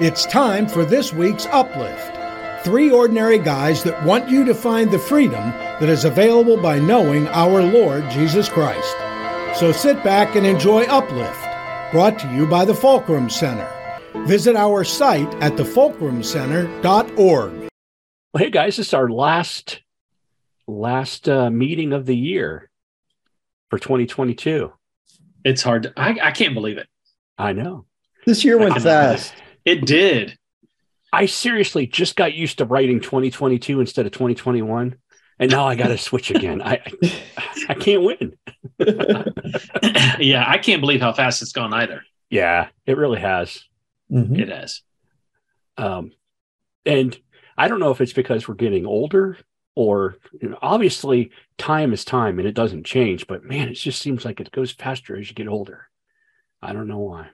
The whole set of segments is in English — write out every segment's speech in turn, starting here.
It's time for this week's Uplift. Three ordinary guys that want you to find the freedom that is available by knowing our Lord Jesus Christ. So sit back and enjoy Uplift, brought to you by the Fulcrum Center. Visit our site at thefulcrumcenter.org. Well, hey guys, this is our last last uh, meeting of the year for 2022. It's hard. To, I, I can't believe it. I know. This year went fast. It did. I seriously just got used to writing 2022 instead of 2021, and now I got to switch again. I I can't win. yeah, I can't believe how fast it's gone either. Yeah, it really has. Mhm. It has. Um, and I don't know if it's because we're getting older or you know, obviously time is time and it doesn't change, but man, it just seems like it goes faster as you get older. I don't know why.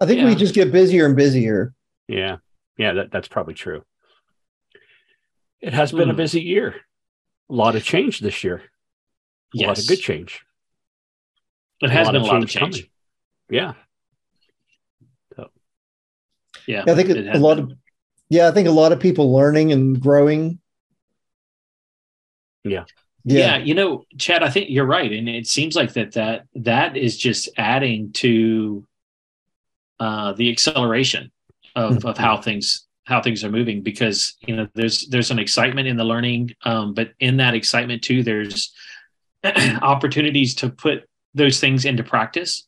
I think Yeah. we just get busier and busier. Yeah. Yeah, that, that's probably true. It has been a Hmm. busy year. A lot of change this year. A lot of good change. It has been a lot of change. coming. Yeah. Yeah. I think it a lot been. of, yeah, I think a lot of people learning and growing. Yeah. yeah. Yeah. you know, Chad, I think you're right. And it seems like that that that is just adding to uh the acceleration of of how things how things are moving because you know there's there's an excitement in the learning um but in that excitement too there's opportunities to put those things into practice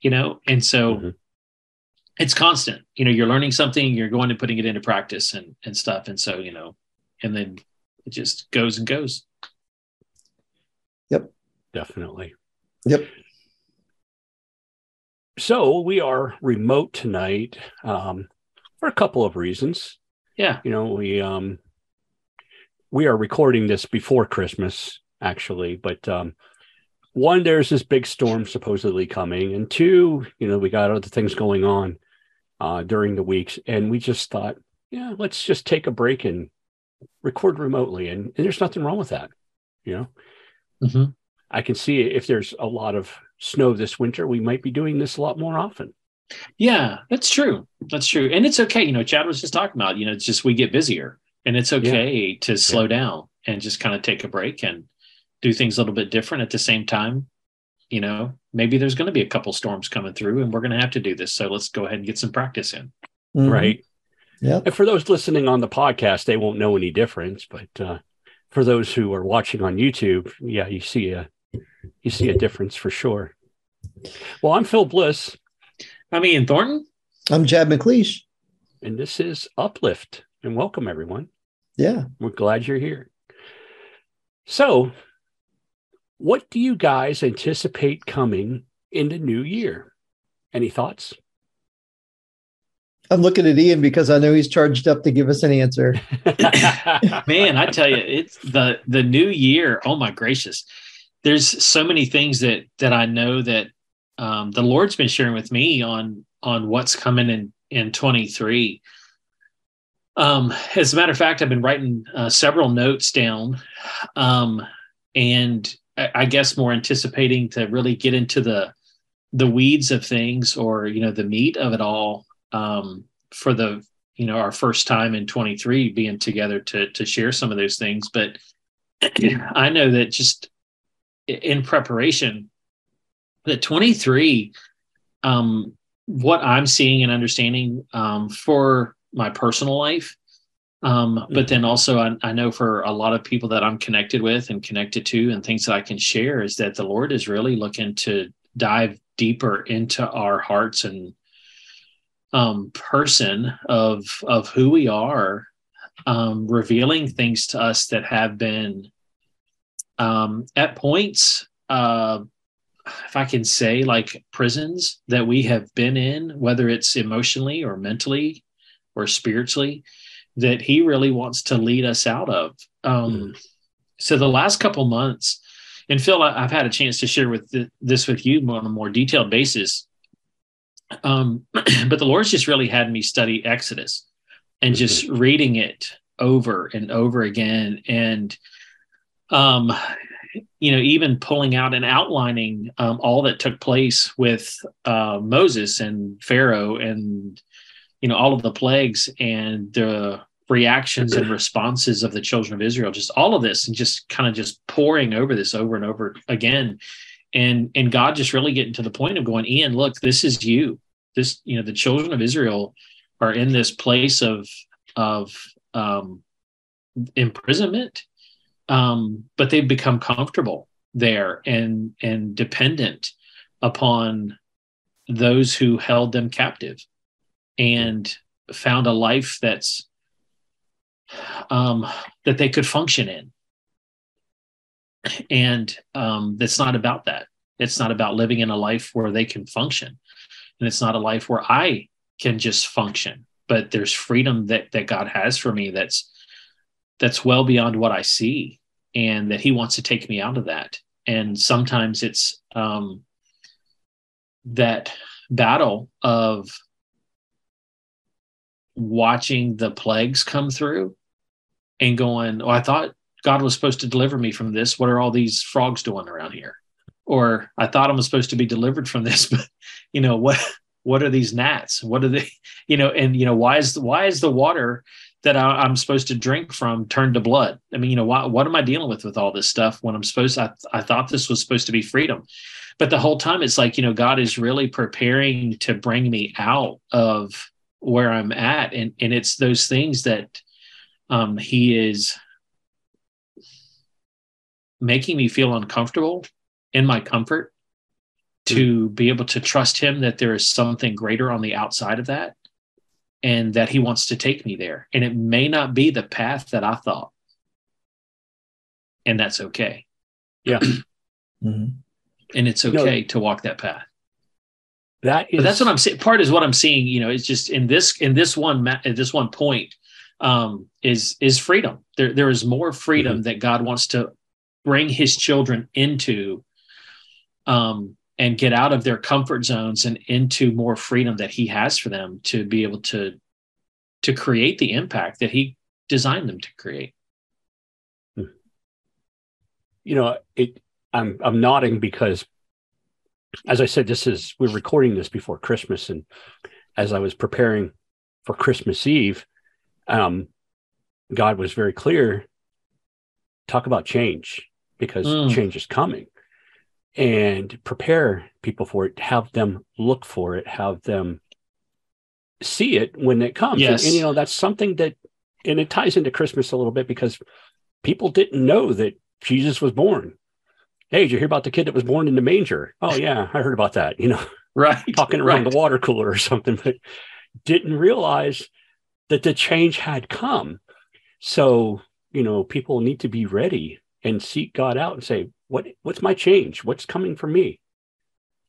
you know and so Mhm. it's constant you know you're learning something you're going and putting it into practice and and stuff and so you know and then it just goes and goes Yep. Definitely. Yep. So we are remote tonight um, for a couple of reasons. yeah You know, we um, we are recording this before Christmas, actually, but um, one, there's this big storm supposedly coming, and two, you know, we got other things going on uh, during the weeks, and we just thought, yeah, let's just take a break and record remotely, and, and there's nothing wrong with that. You know, Mhm. I can see if there's a lot of snow this winter, we might be doing this a lot more often. Yeah, that's true. That's true. And it's okay. You know, Chad was just talking about, you know, it's just we get busier and it's okay to slow down and just kind of take a break and do things a little bit different at the same time. You know, maybe there's going to be a couple storms coming through and we're going to have to do this. So let's go ahead and get some practice in. Mhm. Right. Yeah. And for those listening on the podcast, they won't know any difference. But uh, for those who are watching on YouTube, yeah, you see a you see a difference for sure. Well, I'm Phil Bliss, I'm Ian Thornton, I'm Chad McLeish. and this is Uplift. And welcome everyone. Yeah. We're glad you're here. So, what do you guys anticipate coming in the new year? Any thoughts? I'm looking at Ian because I know he's charged up to give us an answer. man, I tell you, it's the the new year. Oh my gracious. There's so many things that that I know that um, the Lord's been sharing with me on on what's coming in in 23. Um, as a matter of fact, I've been writing uh, several notes down, um, and I, I guess more anticipating to really get into the the weeds of things, or you know, the meat of it all um, for the you know our first time in 23 being together to to share some of those things. But I know that just in preparation, that 23 um, what I'm seeing and understanding um, for my personal life. Um, but then also, I, I know for a lot of people that I'm connected with and connected to, and things that I can share, is that the Lord is really looking to dive deeper into our hearts and um, person of of who we are, um, revealing things to us that have been um, at points uh, if I can say, like prisons that we have been in, whether it's emotionally or mentally or spiritually, that He really wants to lead us out of. Um, So the last couple months, and Phil, I've had a chance to share with th- this with you on a more detailed basis. Um, but the Lord's just really had me study Exodus and just reading it over and over again, and um, you know, even pulling out and outlining um, all that took place with uh, Moses and Pharaoh and you know all of the plagues and the reactions and responses of the children of Israel, just all of this and just kind of just pouring over this over and over again. And and God just really getting to the point of going, Ian, look, this is you. This, you know, the children of Israel are in this place of of um imprisonment. Um, but they've become comfortable there and and dependent upon those who held them captive and found a life that's um, that they could function in. And um, it's not about that. It's not about living in a life where they can function. And it's not a life where I can just function, but there's freedom that, that God has for me that's that's well beyond what I see and that he wants to take me out of that. And sometimes it's um, that battle of watching the plagues come through and going, Oh, I thought God was supposed to deliver me from this. What are all these frogs doing around here? Or I thought I was supposed to be delivered from this, but you know, what what are these gnats? What are they, you know, and you know, why is why is the water that I, am supposed to drink from turned to blood? I mean, you know, why, what am I dealing with with all this stuff when I'm supposed to, I, I thought this was supposed to be freedom. But the whole time it's like, you know, God is really preparing to bring me out of where I'm at. And, and it's those things that um, he is making me feel uncomfortable in my comfort to be able to trust him that there is something greater on the outside of that and that he wants to take me there. And it may not be the path that I thought. And that's okay. Yeah. mm-hmm. And it's okay to walk that path. That is, but that's what I'm saying. Part is what I'm seeing. You know, it's just in this in this one at this one point um, is is freedom. There there is more freedom mm-hmm. that God wants to bring His children into, um, and get out of their comfort zones and into more freedom that He has for them to be able to to create the impact that He designed them to create. You know, it. I'm I'm nodding because as I said, this is we're recording this before Christmas, and as I was preparing for Christmas Eve, um, God was very clear. Talk about change because mm. change is coming, and prepare people for it. Have them look for it. Have them see it when it comes. Yes. And, and you know that's something that, and it ties into Christmas a little bit because people didn't know that Jesus was born hey, did you hear about the kid that was born in the manger? Oh yeah, I heard about that. You know, right, talking around right. the water cooler or something, but didn't realize that the change had come. So you know, people need to be ready and seek God out and say, what What's my change? What's coming for me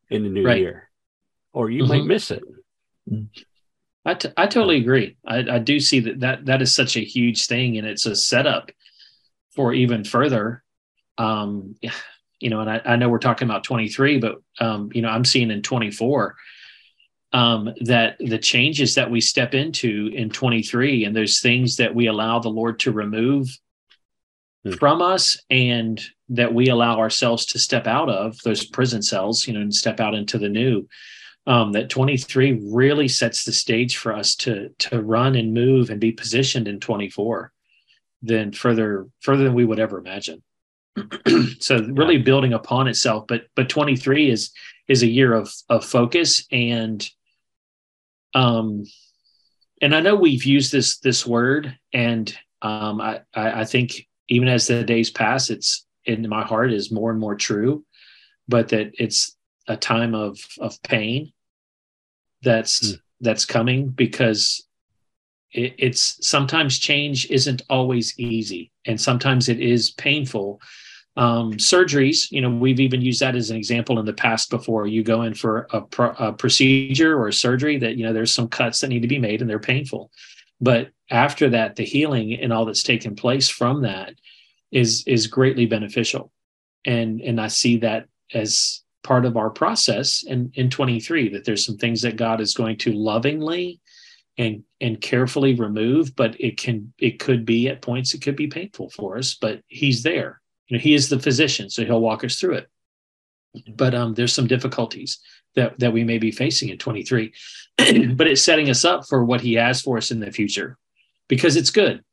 in the new right. year? Or you mm-hmm. might miss it. I, t- I totally agree. I, I do see that, that that is such a huge thing, and it's a setup for even further um, you know, and I, I know we're talking about 23, but um, you know, I'm seeing in 24 um, that the changes that we step into in 23 and those things that we allow the Lord to remove hmm. from us and that we allow ourselves to step out of those prison cells, you know, and step out into the new. Um, that 23 really sets the stage for us to to run and move and be positioned in 24 than further further than we would ever imagine. so really yeah. building upon itself but but 23 is is a year of of focus and um and i know we've used this this word and um i i, I think even as the days pass it's in my heart is more and more true but that it's a time of of pain that's mm. that's coming because it, it's sometimes change isn't always easy and sometimes it is painful. Um, surgeries you know we've even used that as an example in the past before. You go in for a, pro- a procedure or a surgery that you know there's some cuts that need to be made and they're painful but after that the healing and all that's taken place from that is is greatly beneficial. And and i see that as part of our process in in 23 that there's some things that god is going to lovingly and and carefully remove but it can it could be at points it could be painful for us but he's there. You know he is the physician so he'll walk us through it but um, there's some difficulties that that we may be facing in 23 but it's setting us up for what he has for us in the future because it's good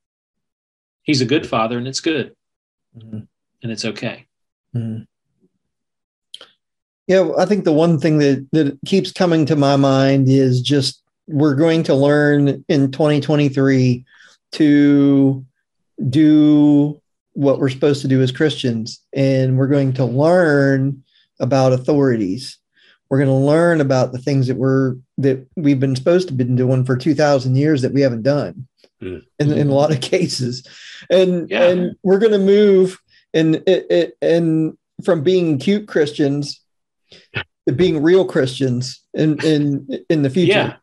he's a good father and it's good Mm-hmm. and it's okay Mhm. Yeah, I think the one thing that, that keeps coming to my mind is just we're going to learn in 2023 to do what we're supposed to do as Christians. And we're going to learn about authorities. We're going to learn about the things that we're that we've been supposed to been doing for 2000 years that we haven't done Mm. in, in a lot of cases. And Yeah. and we're going to move and it, it and from being cute Christians to being real Christians in in in the future. yeah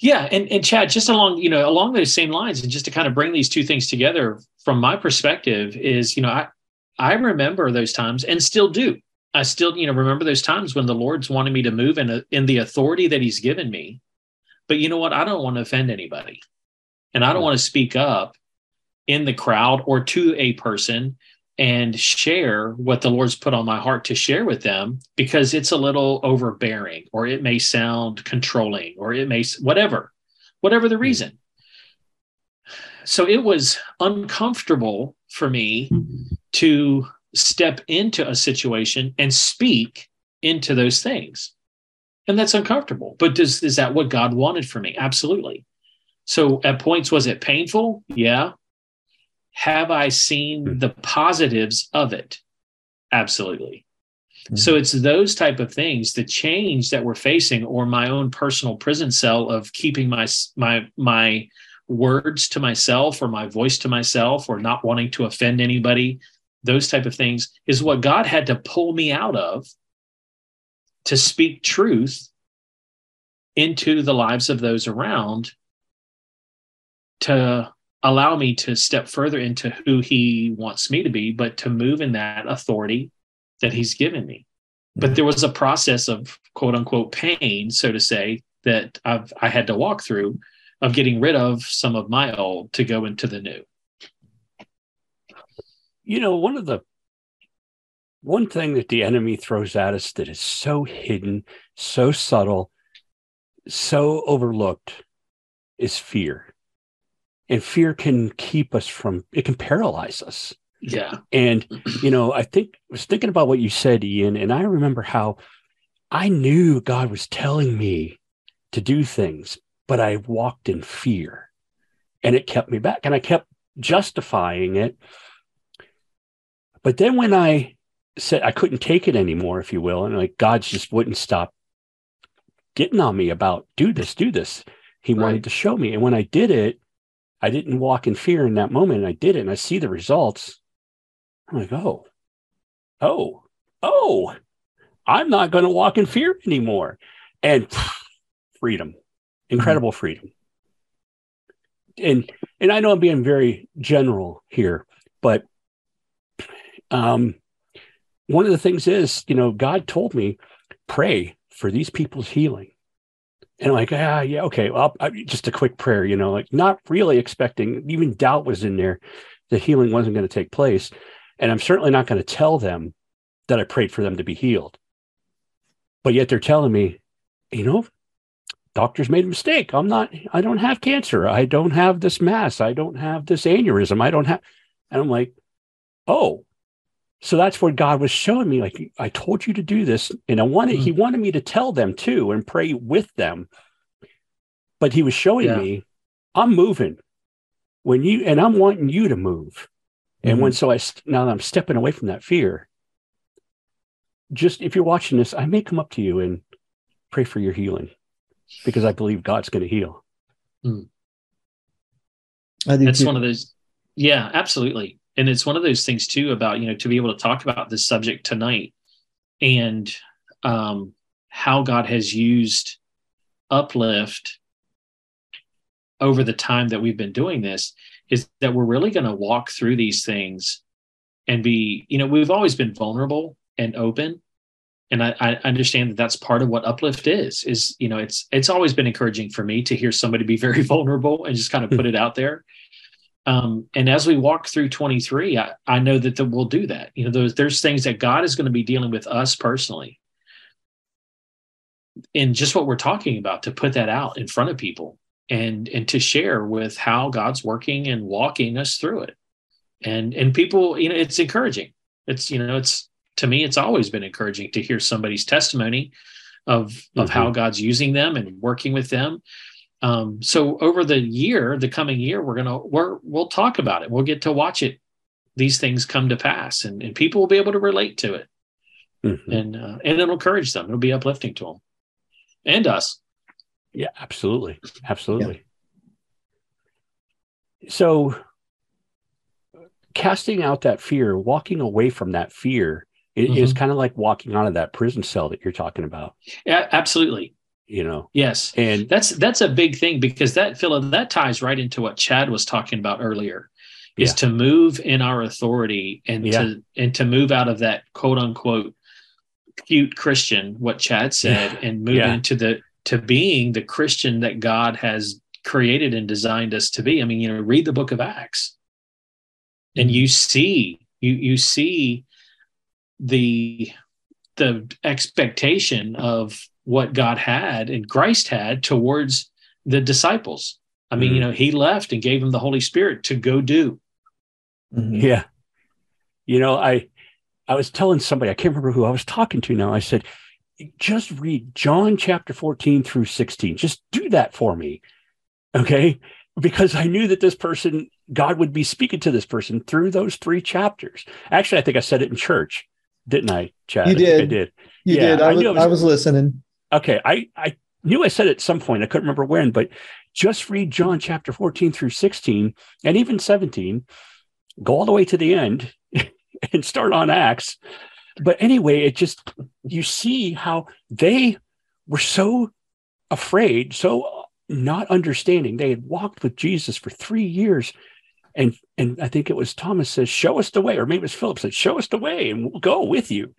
yeah and, and chad just along you know along those same lines and just to kind of bring these two things together from my perspective is you know i i remember those times and still do i still you know remember those times when the lord's wanted me to move in a, in the authority that he's given me. But you know what? I don't want to offend anybody. And i don't want to speak up in the crowd or to a person and share what the Lord's put on my heart to share with them because it's a little overbearing or it may sound controlling or it may whatever whatever the hmm. reason. So it was uncomfortable for me hmm. to step into a situation and speak into those things. And that's uncomfortable but does is that what god wanted for me? Absolutely. So at points was it painful? Yeah. Have I seen hmm. the positives of it? Absolutely. Hmm. So it's those type of things, the change that we're facing, or my own personal prison cell of keeping my my my words to myself or my voice to myself or not wanting to offend anybody, those type of things is what God had to pull me out of to speak truth into the lives of those around to allow me to step further into who he wants me to be, but to move in that authority that he's given me. But there was a process of quote unquote pain, so to say, that I've I had to walk through of getting rid of some of my old to go into the new. You know, one of the one thing that the enemy throws at us that is so hidden, so subtle, so overlooked is fear. And fear can keep us from, it can paralyze us. Yeah. And, you know, I think I was thinking about what you said, Ian, and I remember how I knew God was telling me to do things, but I walked in fear and it kept me back and I kept justifying it. But then when I said I couldn't take it anymore, if you will, and like God just wouldn't stop getting on me about do this, do this. He Right. wanted to show me. And when I did it, I didn't walk in fear in that moment. and I did it and I see the results. I'm like, oh, oh, oh, I'm not going to walk in fear anymore. And freedom, incredible mm-hmm. freedom. And and I know I'm being very general here, but um one of the things is, you know, God told me, pray for these people's healing. And I'm like, ah, yeah, okay. Well, I, just a quick prayer, you know, like not really expecting, even doubt was in there. The healing wasn't going to take place. And I'm certainly not going to tell them that I prayed for them to be healed. But yet they're telling me, you know, doctors made a mistake. I'm not, I don't have cancer. I don't have this mass. I don't have this aneurysm. I don't have, and I'm like, oh, so that's what God was showing me. Like, I told you to do this. And I wanted, mm-hmm. he wanted me to tell them too and pray with them. But he was showing Yeah. me, I'm moving when you, and I'm wanting you to move. And when, mm-hmm. so I, now that I'm stepping away from that fear, just if you're watching this, I may come up to you and pray for your healing because I believe God's going to heal. Mm. I do It's too. one of those, yeah, absolutely. And it's one of those things too about, you know, to be able to talk about this subject tonight and um, how God has used uplift over the time that we've been doing this is that we're really going to walk through these things and be, you know, we've always been vulnerable and open. And I, I understand that that's part of what uplift is, is, you know, it's, it's always been encouraging for me to hear somebody be very vulnerable and just kind of put it out there um, and as we walk through 23, I, I know that we'll do that. You know, there's, there's things that God is going to be dealing with us personally. And just what we're talking about to put that out in front of people and and to share with how God's working and walking us through it. And and people, you know, it's encouraging. It's you know, it's to me, it's always been encouraging to hear somebody's testimony of mm-hmm. of how mm-hmm. God's using them and working with them. Um, so over the year, the coming year, we're gonna we're we'll talk about it. We'll get to watch it. These things come to pass, and, and people will be able to relate to it, mm-hmm. and uh, and it'll encourage them. It'll be uplifting to them and us. Yeah, absolutely, absolutely. Yeah. So, casting out that fear, walking away from that fear, it mm-hmm. is kind of like walking out of that prison cell that you're talking about. Yeah, absolutely you know yes and that's that's a big thing because that philip that ties right into what chad was talking about earlier is yeah. to move in our authority and yeah. to and to move out of that quote unquote cute christian what chad said yeah. and move into the to being the christian that god has created and designed us to be i mean you know read the book of acts and you mm-hmm. see you you see the the expectation of what God had and Christ had towards the disciples. I mean, mm-hmm. you know, he left and gave them the Holy Spirit to go do. Mm-hmm. Yeah. You know, I I was telling somebody, I can't remember who I was talking to now. I said, just read John chapter 14 through 16. Just do that for me. Okay. Because I knew that this person, God would be speaking to this person through those three chapters. Actually, I think I said it in church, didn't I, Chad? You did. I, I did. You yeah, did. I, I was, I was, I was listening okay, I, I knew I said at some point. I couldn't remember when, but just read John chapter 14 through 16 and even 17. Go all the way to the end and start on Acts. But anyway, it just, you see how they were so afraid, so not understanding. They had walked with Jesus for three years. And, and I think it was Thomas says, Show us the way. Or maybe it was Philip said, Show us the way and we'll go with you.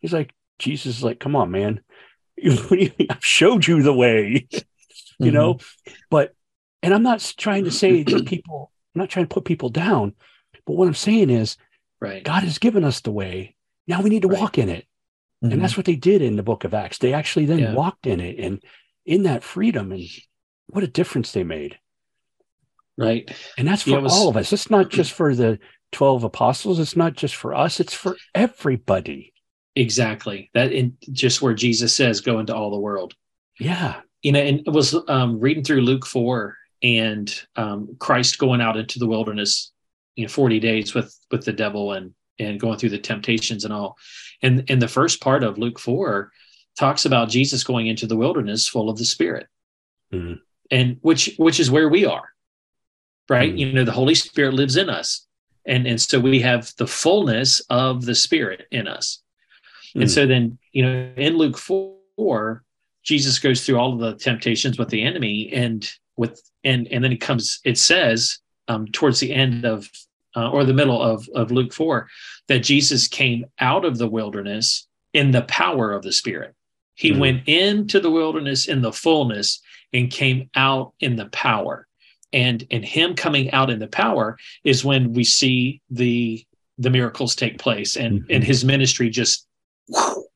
He's like, Jesus is like, Come on, man. I've showed you the way, you mm-hmm. know. But and I'm not trying to say that people. I'm not trying to put people down, but what I'm saying is, right? God has given us the way. Now we need to right. walk in it, mm-hmm. and that's what they did in the Book of Acts. They actually then yeah. walked in it, and in that freedom, and what a difference they made. Right, and that's for yeah, was, all of us. It's not just for the twelve apostles. It's not just for us. It's for everybody. Exactly. That in just where Jesus says, go into all the world. Yeah. You know, and it was um, reading through Luke 4 and um, Christ going out into the wilderness, you know, 40 days with with the devil and and going through the temptations and all. And and the first part of Luke 4 talks about Jesus going into the wilderness full of the Spirit. Mm-hmm. And which which is where we are. Right? Mm-hmm. You know, the Holy Spirit lives in us. And and so we have the fullness of the Spirit in us. And hmm. so then, you know, in Luke 4, Jesus goes through all of the temptations with the enemy and with and and then it comes it says um, towards the end of uh, or the middle of of Luke 4 that Jesus came out of the wilderness in the power of the spirit. He mm. went into the wilderness in the fullness and came out in the power. And in him coming out in the power is when we see the the miracles take place and mm-hmm. and his ministry just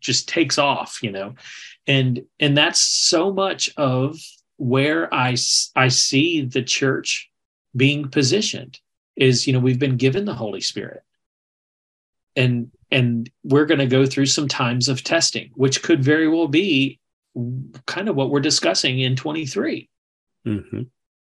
just takes off you know? And and that's so much of where i i see the church being positioned is you know we've been given the holy spirit. And and we're going to go through some times of testing which could very well be kind of what we're discussing in 23 mm-hmm.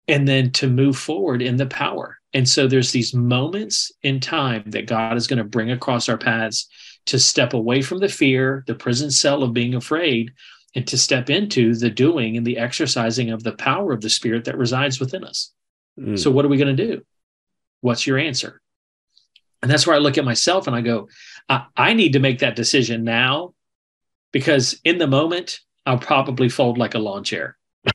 and then to move forward in the power. And so there's these moments in time that god is going to bring across our paths to step away from the fear, the prison cell of being afraid, and to step into the doing and the exercising of the power of the Spirit that resides within us. Mm. So, what are we going to do? What's your answer? And that's where I look at myself and I go, I, I need to make that decision now because in the moment, I'll probably fold like a lawn chair.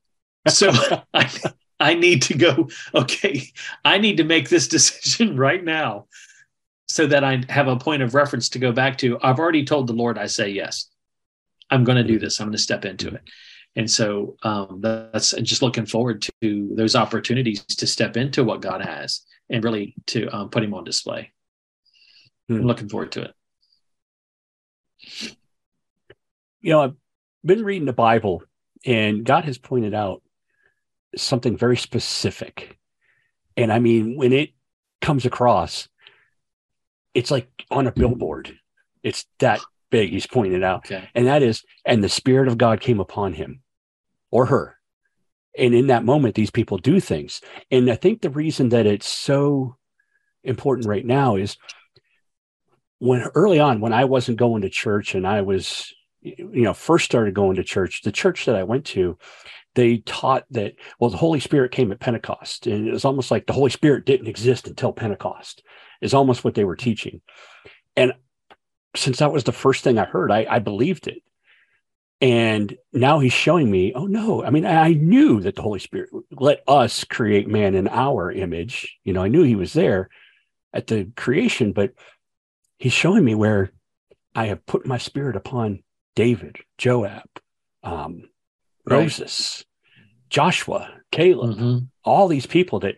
So, I, I need to go, okay, I need to make this decision right now so that I have a point of reference to go back to. I've already told the Lord, I say yes. I'm going to do this. I'm going to step into it. And so um, that's just looking forward to those opportunities to step into what God has and really to um, put him on display. Hmm. I'm looking forward to it. You know, I've been reading the Bible, and God has pointed out something very specific. And I mean, when it comes across, it's like on a billboard. It's that big. He's pointing it out. Okay. And that is, and the Spirit of God came upon him or her. And in that moment, these people do things. And I think the reason that it's so important right now is when early on, when I wasn't going to church and I was, you know, first started going to church, the church that I went to, they taught that, well, the Holy Spirit came at Pentecost. And it was almost like the Holy Spirit didn't exist until Pentecost, is almost what they were teaching. And since that was the first thing I heard, I, I believed it. And now he's showing me, oh no, I mean, I knew that the Holy Spirit let us create man in our image. You know, I knew he was there at the creation, but he's showing me where I have put my spirit upon David, Joab, um, right. Moses, Joshua, Caleb, mm-hmm. all these people that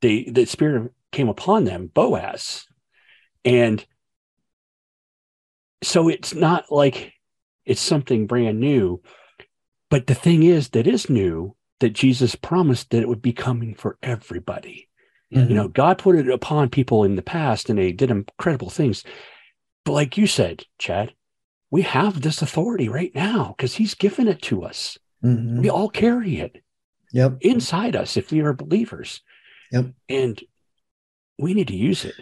the the spirit came upon them, Boaz. And so it's not like it's something brand new. But the thing is that is new that Jesus promised that it would be coming for everybody. Mm-hmm. You know, God put it upon people in the past and they did incredible things. But like you said, Chad, we have this authority right now because he's given it to us. Mm-hmm. We all carry it yep. inside us if we are believers. Yep. And we need to use it.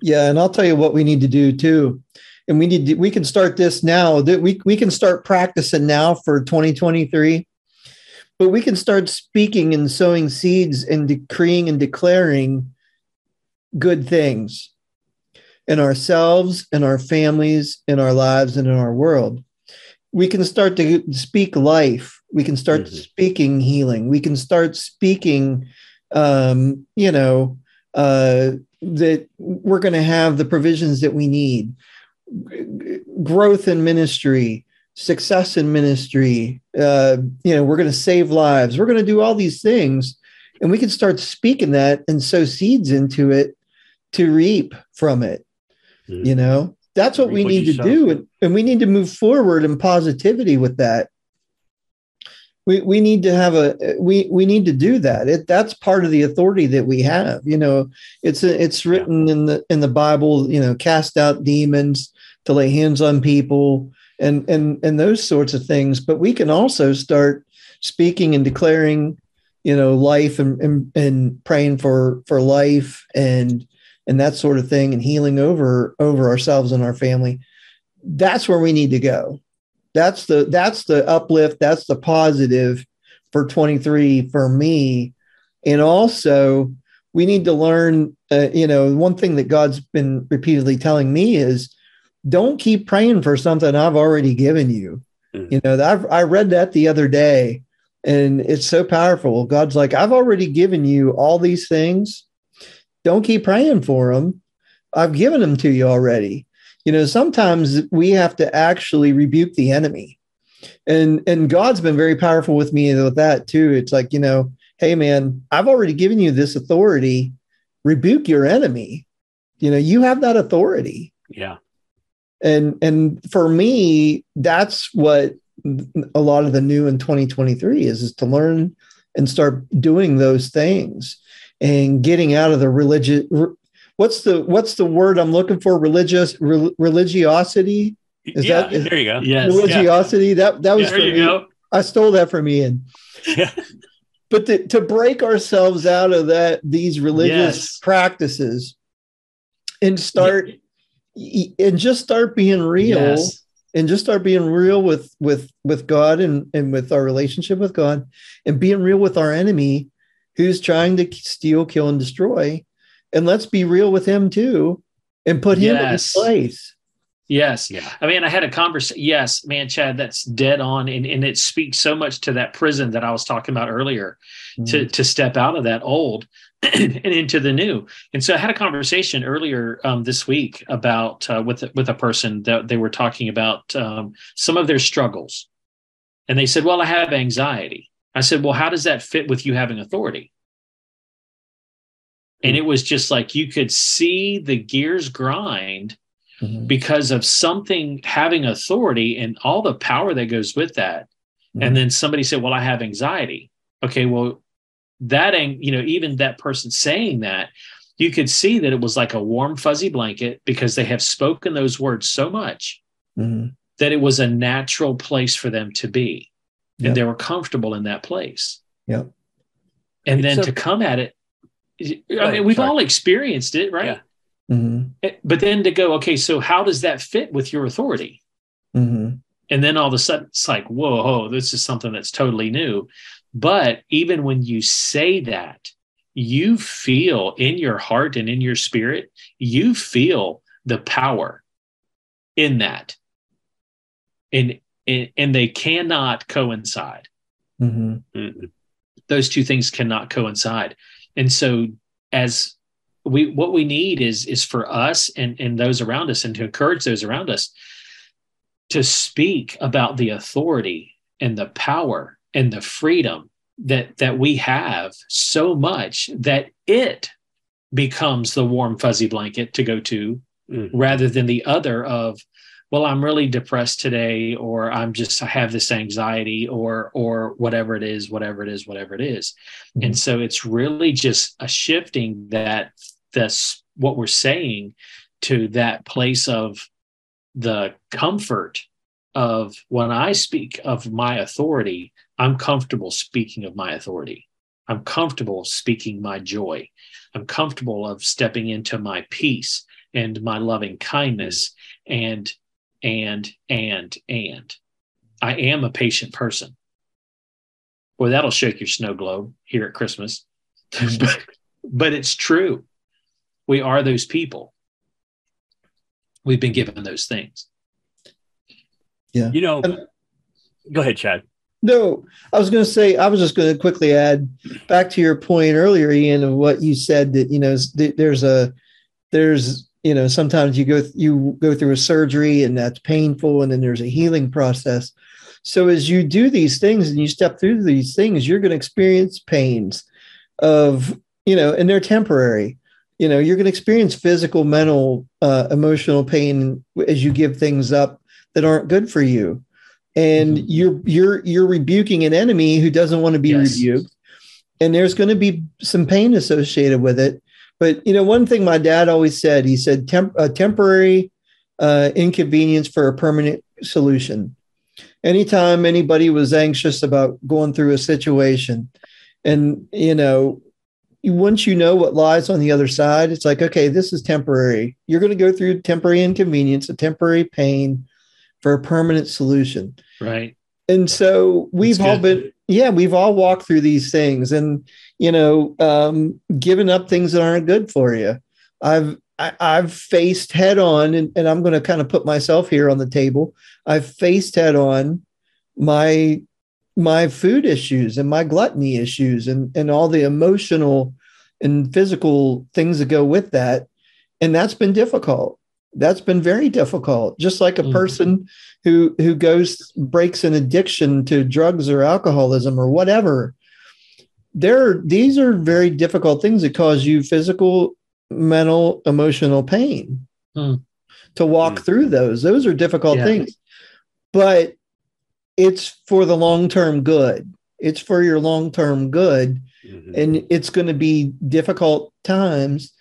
Yeah. And I'll tell you what we need to do too and we need to, we can start this now that we, we can start practicing now for 2023 but we can start speaking and sowing seeds and decreeing and declaring good things in ourselves in our families in our lives and in our world we can start to speak life we can start mm-hmm. speaking healing we can start speaking um, you know uh, that we're going to have the provisions that we need growth in ministry, success in ministry. Uh, you know, we're going to save lives. We're going to do all these things, and we can start speaking that and sow seeds into it to reap from it. Mm-hmm. You know, that's what we need to do, and, and we need to move forward in positivity with that. We, we need to have a we we need to do that. It that's part of the authority that we have you know. It's it's written in the in the bible you know cast out demons to lay hands on people and and and those sorts of things. But we can also start speaking and declaring you know life and and, and praying for for life and and that sort of thing and healing over over ourselves and our family. That's where we need to go that's the that's the uplift that's the positive for 23 for me and also we need to learn uh, you know one thing that god's been repeatedly telling me is don't keep praying for something I've already given you. Mm-hmm. You know, I've, I read that the other day and it's so powerful. God's like, I've already given you all these things. Don't keep praying for them. I've given them to you already. You know, sometimes we have to actually rebuke the enemy. And and God's been very powerful with me with that too. It's like, you know, hey man, I've already given you this authority. Rebuke your enemy. You know, you have that authority. Yeah and and for me that's what a lot of the new in 2023 is is to learn and start doing those things and getting out of the religious what's the what's the word i'm looking for religious re, religiosity is yeah, that is, there you go yes religiosity yeah. that that was yeah, there you go. i stole that from ian yeah but to, to break ourselves out of that these religious yes. practices and start and just start being real yes. and just start being real with with with god and and with our relationship with god and being real with our enemy who's trying to steal kill and destroy and let's be real with him too and put him yes. in his place Yes. Yeah. I mean, I had a conversation. Yes, man, Chad, that's dead on. And, and it speaks so much to that prison that I was talking about earlier mm-hmm. to, to step out of that old and into the new. And so I had a conversation earlier um, this week about uh, with, with a person that they were talking about um, some of their struggles. And they said, well, I have anxiety. I said, well, how does that fit with you having authority? And it was just like you could see the gears grind Mhm. because of something having authority and all the power that goes with that. And then somebody said, Well, I have anxiety. Okay, well, that ain't, you know, even that person saying that, you could see that it was like a warm, fuzzy blanket because they have spoken those words so much Mhm. that it was a natural place for them to be. Yep. And they were comfortable in that place. Yep. And It's then a- to come at it, I mean, we've sorry. all experienced it, right? Yeah. Mhm. Eh, But then to go, okay, so how does that fit with your authority? Mhm. And then all of a sudden it's like, whoa, this is something that's totally new. But even when you say that, you feel in your heart and in your spirit, you feel the power in that. And and, and they cannot coincide. Mhm. Mm-mm. Those two things cannot coincide. And so as we what we need is is for us and, and those around us and to encourage those around us to speak about the authority and the power and the freedom that that we have so much that it becomes the warm fuzzy blanket to go to Mhm. rather than the other of well i'm really depressed today or i'm just i have this anxiety or or whatever it is whatever it is whatever it is. and Mhm. so it's really just a shifting that that's what we're saying to that place of the comfort of when i speak of my authority i'm comfortable speaking of my authority i'm comfortable speaking my joy i'm comfortable of stepping into my peace and my loving kindness and and and and. I am a patient person. Boy that'll shake your snow globe here at christmas. But, but it's true. We are those people. We've been given those things. Yeah. You know, And- go ahead, Chad. No, I was going to say, I was just going to quickly add back to your point earlier, Ian, of what you said that, you know, there's a, there's, you know, sometimes you go, you go through a surgery and that's painful and then there's a healing process. So as you do these things and you step through these things, you're going to experience pains of, you know, and they're temporary. You know, you're going to experience physical, mental, uh, emotional pain as you give things up that aren't good for you and Mhm. you're you're you're rebuking an enemy who doesn't want to be Yes. rebuked and there's going to be some pain associated with it but you know one thing my dad always said he said temp- a temporary uh, inconvenience for a permanent solution. Anytime anybody was anxious about going through a situation and you know once you know what lies on the other side it's like okay this is temporary. You're going to go through temporary inconvenience a temporary pain for a permanent solution. Right. And so we've all been yeah we've all walked through these things and you know um given up things that aren't good for you. I've I, i've faced head on and, and i'm going to kind of put myself here on the table. I've faced head on my my food issues and my gluttony issues and and all the emotional and physical things that go with that. And that's been difficult that's been very difficult just like a Mhm. person who who goes breaks an addiction to drugs or alcoholism or whatever there these are very difficult things that cause you physical mental emotional pain Hmm. to walk Hmm. through those those are difficult Yeah. things but it's for the long-term good it's for your long-term good Mhm. and it's going to be difficult times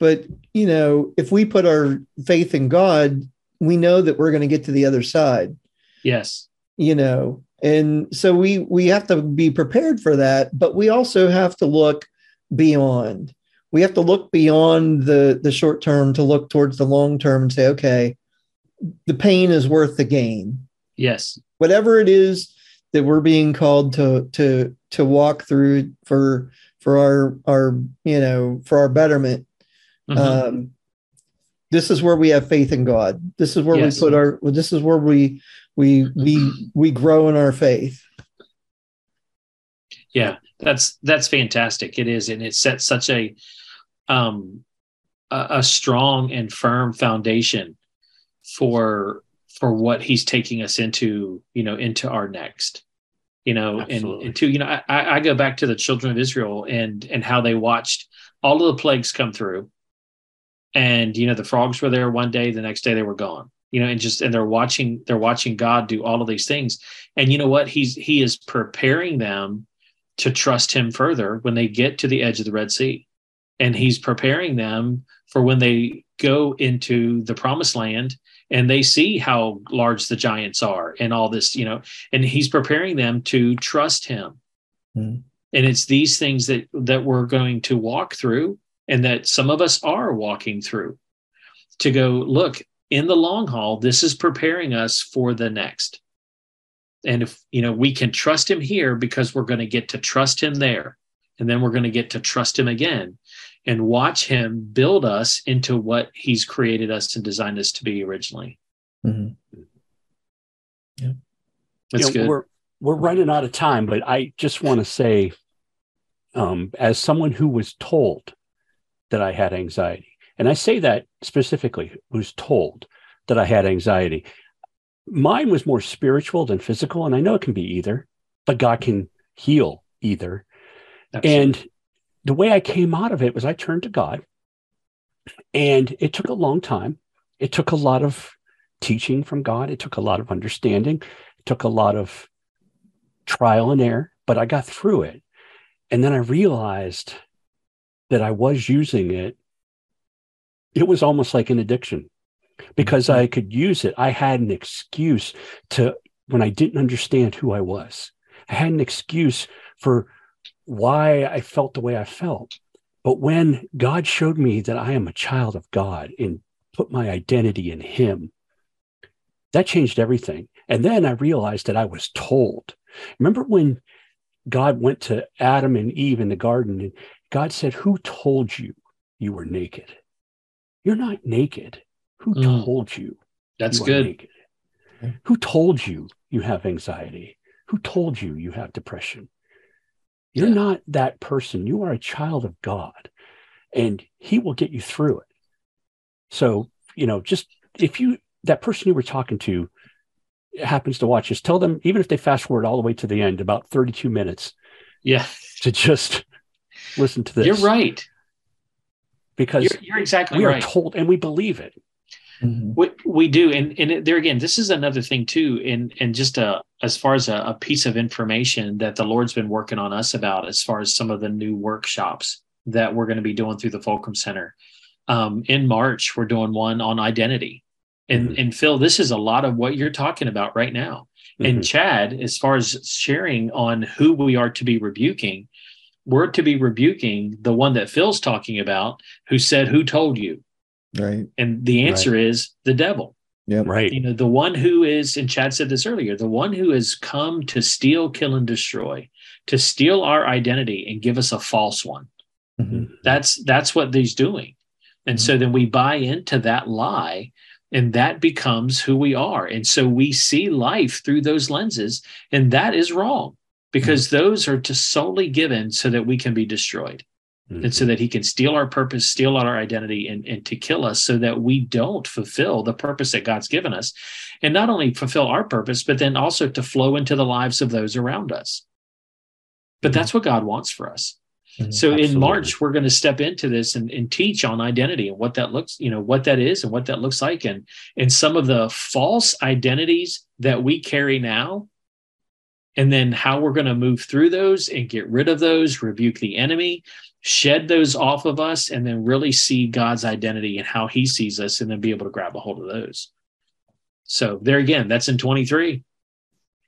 but you know if we put our faith in god we know that we're going to get to the other side. Yes. You know and so we we have to be prepared for that but we also have to look beyond. We have to look beyond the the short term to look towards the long term and say okay the pain is worth the gain. Yes. Whatever it is that we're being called to to to walk through for for our our you know for our betterment Mhm. um this is where we have faith in god this is where Yes. we put our this is where we we we we grow in our faith yeah that's that's fantastic it is and it sets such a um a, a strong and firm foundation for for what he's taking us into you know into our next you know and, Absolutely. and to you know I, I go back to the children of israel and and how they watched all of the plagues come through, and you know the frogs were there one day, the next day they were gone. You know, and just and they're watching they're watching God do all of these things, and you know what? He's he is preparing them to trust Him further when they get to the edge of the Red Sea, and He's preparing them for when they go into the Promised Land and they see how large the giants are and all this, you know, and He's preparing them to trust Him. Mm-hmm and it's these things that that we're going to walk through and that some of us are walking through to go look in the long haul this is preparing us for the next. And if you know we can trust him here because we're going to get to trust him there and then we're going to get to trust him again and watch him build us into what he's created us and designed us to be originally. Mm-hmm. yeah that's you know, good. we're we're running out of time but i just want to say um, as someone who was told that I had anxiety. And I say that specifically, was told that I had anxiety. Mine was more spiritual than physical. And I know it can be either, but God can heal either. Absolutely. And the way I came out of it was I turned to God. And it took a long time. It took a lot of teaching from God. It took a lot of understanding. It took a lot of trial and error, but I got through it. And then I realized that I was using it. It was almost like an addiction because mm-hmm. I could use it. I had an excuse to, when I didn't understand who I was, I had an excuse for why I felt the way I felt. But when God showed me that I am a child of God and put my identity in Him, that changed everything. And then I realized that I was told. Remember when God went to Adam and Eve in the garden and God said, Who told you you were naked? You're not naked. Who mm. told you? That's you good. Naked? Who told you you have anxiety? Who told you you have depression? You're yeah. not that person. You are a child of God and He will get you through it. So, you know, just if you, that person you were talking to, happens to watch this, tell them, even if they fast forward all the way to the end, about 32 minutes. Yeah. To just listen to this. You're right. Because you're, you're exactly we right. are told and we believe it. Mm-hmm. We, we do. And, and there again, this is another thing too. And, and just a, as far as a, a piece of information that the Lord's been working on us about, as far as some of the new workshops that we're going to be doing through the Fulcrum Center. Um, in March, we're doing one on identity and mm-hmm. and Phil, this is a lot of what you're talking about right now. Mm-hmm. And Chad, as far as sharing on who we are to be rebuking, we're to be rebuking the one that Phil's talking about, who said, "Who told you?" Right. And the answer right. is the devil. Yeah. Right. You know, the one who is, and Chad said this earlier, the one who has come to steal, kill, and destroy, to steal our identity and give us a false one. Mm-hmm. That's that's what he's doing. And mm-hmm. so then we buy into that lie and that becomes who we are and so we see life through those lenses and that is wrong because mm-hmm. those are just solely given so that we can be destroyed mm-hmm. and so that he can steal our purpose steal our identity and, and to kill us so that we don't fulfill the purpose that god's given us and not only fulfill our purpose but then also to flow into the lives of those around us but that's what god wants for us Mm-hmm. So Absolutely. in March, we're going to step into this and, and, teach on identity and what that looks, you know, what that is and what that looks like, and and some of the false identities that we carry now, and then how we're going to move through those and get rid of those, rebuke the enemy, shed those off of us, and then really see God's identity and how He sees us, and then be able to grab a hold of those. So there again, that's in 23.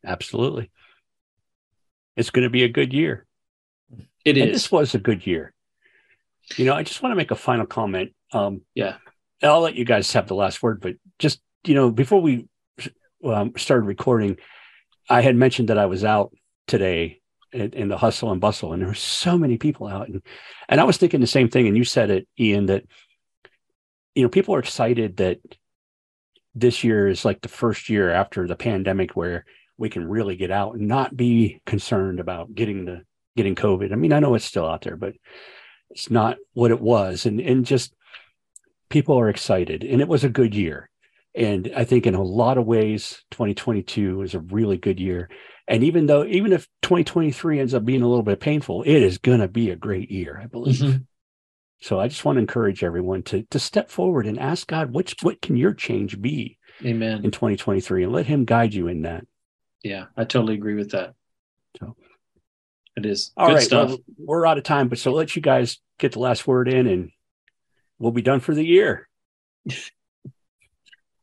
Absolutely. It's going to be a good year. It and is. This was a good year. You know, I just want to make a final comment. Um, yeah. I'll let you guys have the last word, but just, you know, before we um, started recording, I had mentioned that I was out today in, in, the hustle and bustle, and there were so many people out. And, and I was thinking the same thing. And you said it, Ian, that, you know, people are excited that this year is like the first year after the pandemic where we can really get out and not be concerned about getting the getting COVID. I mean, I know it's still out there, but it's not what it was. And and just people are excited. And it was a good year. And I think in a lot of ways, 2022 was a really good year. And even though, even if 2023 ends up being a little bit painful, it is going to be a great year, I believe. Mm-hmm. So I just want to encourage everyone to to step forward and ask God, what's what can your change be Amen. in 2023, and let Him guide you in that. Yeah, I totally agree with that. So. It is. All Good right, stuff. well, we're out of time, but so let you guys get the last word in, and we'll be done for the year.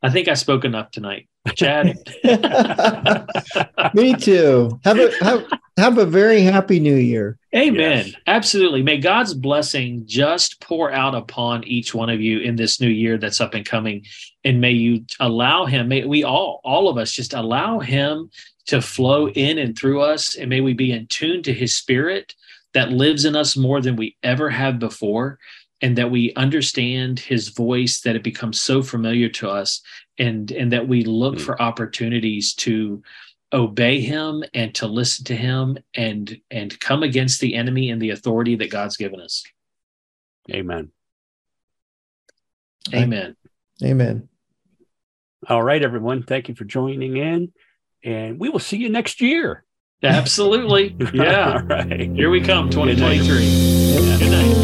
I think I spoke enough tonight. Chad, Me too. Have a have, have a very happy new year. amen. Yes. Absolutely. May God's blessing just pour out upon each one of you in this new year that's up and coming. And may you allow him, may we all, all of us just allow him to flow in and through us. And may we be in tune to his spirit that lives in us more than we ever have before. And that we understand his voice, that it becomes so familiar to us, and, and that we look Mm. for opportunities to obey him and to listen to him and and come against the enemy and the authority that God's given us. Amen. Amen. Amen. All right, everyone. Thank you for joining in, and we will see you next year. Absolutely. Yeah. right. Here we come, Good night. 2023. Good night.